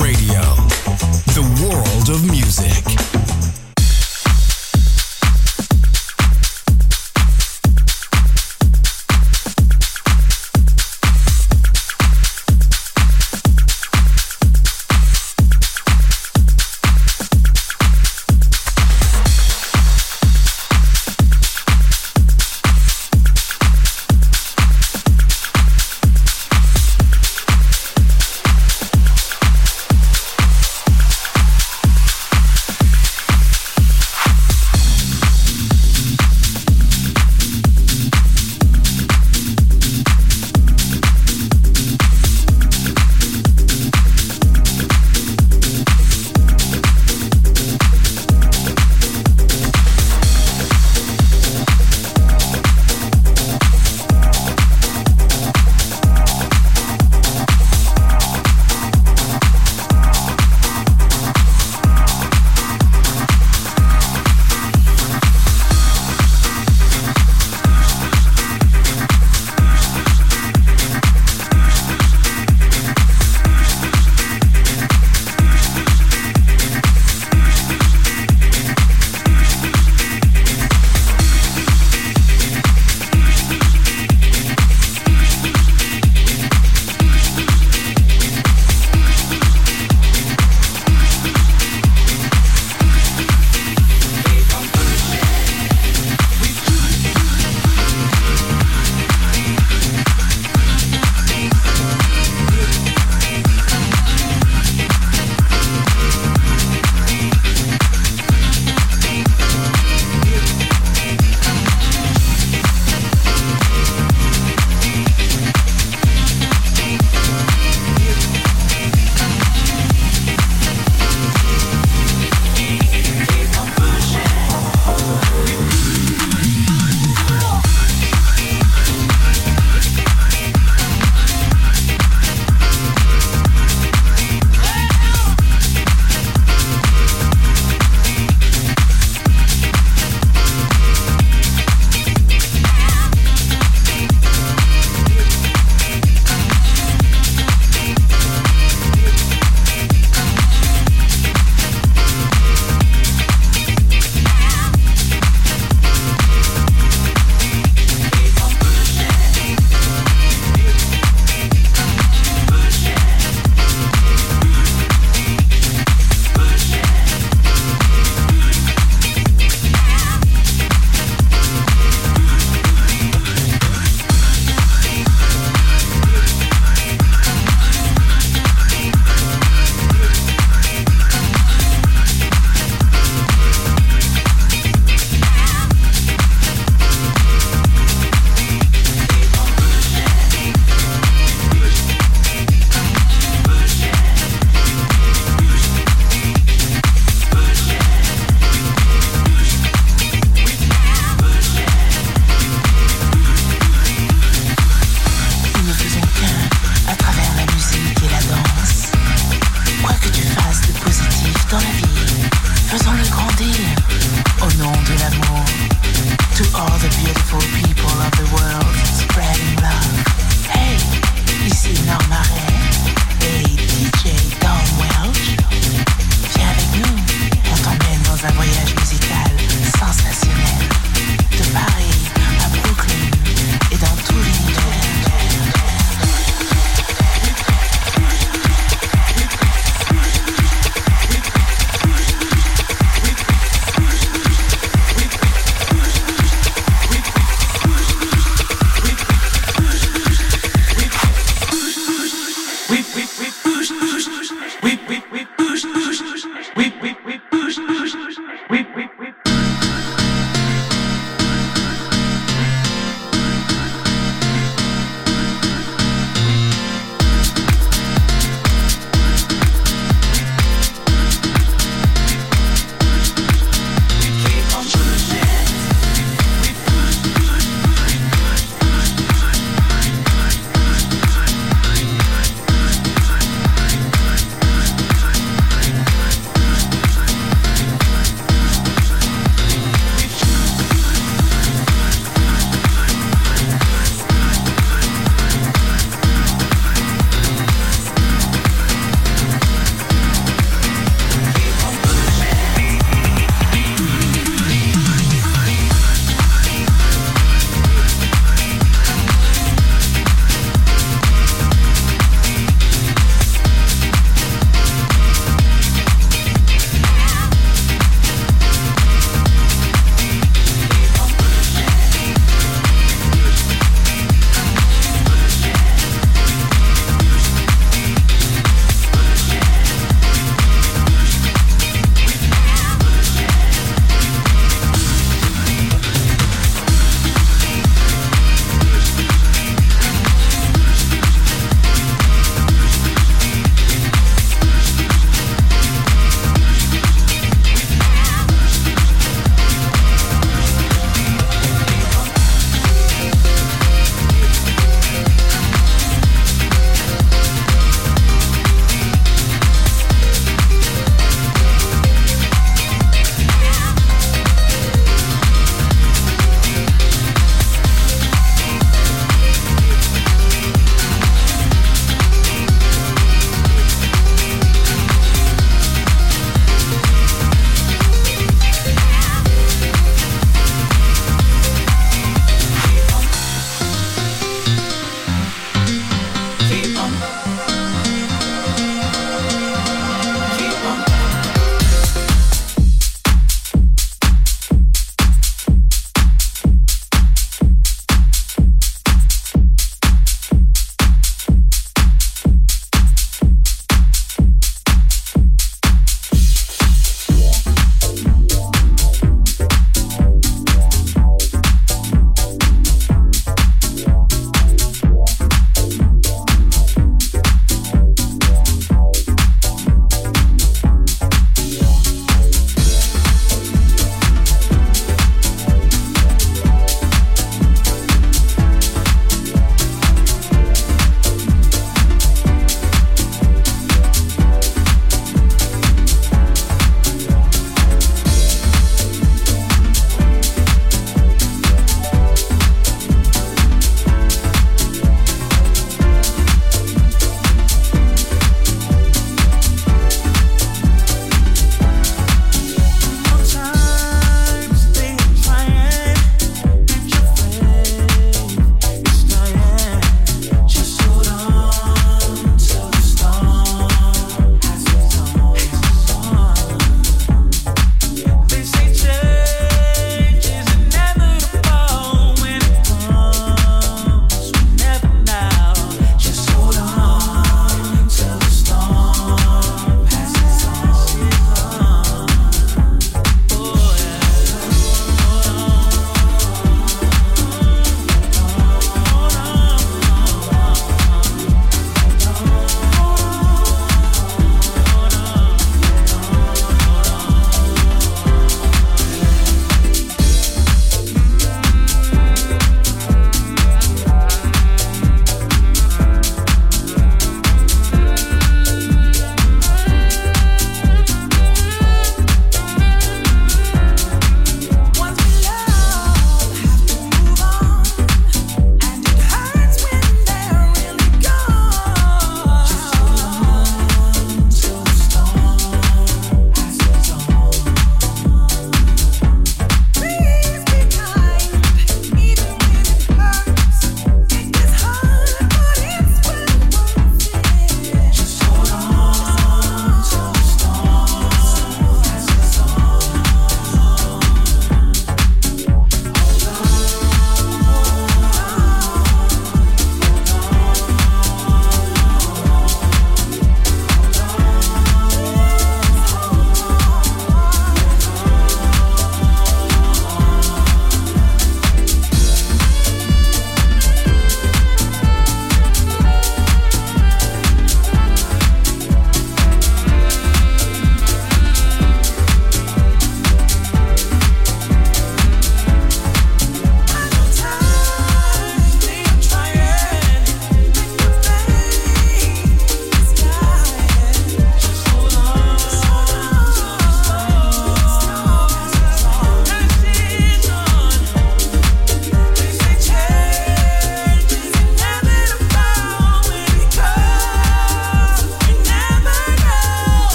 Radio.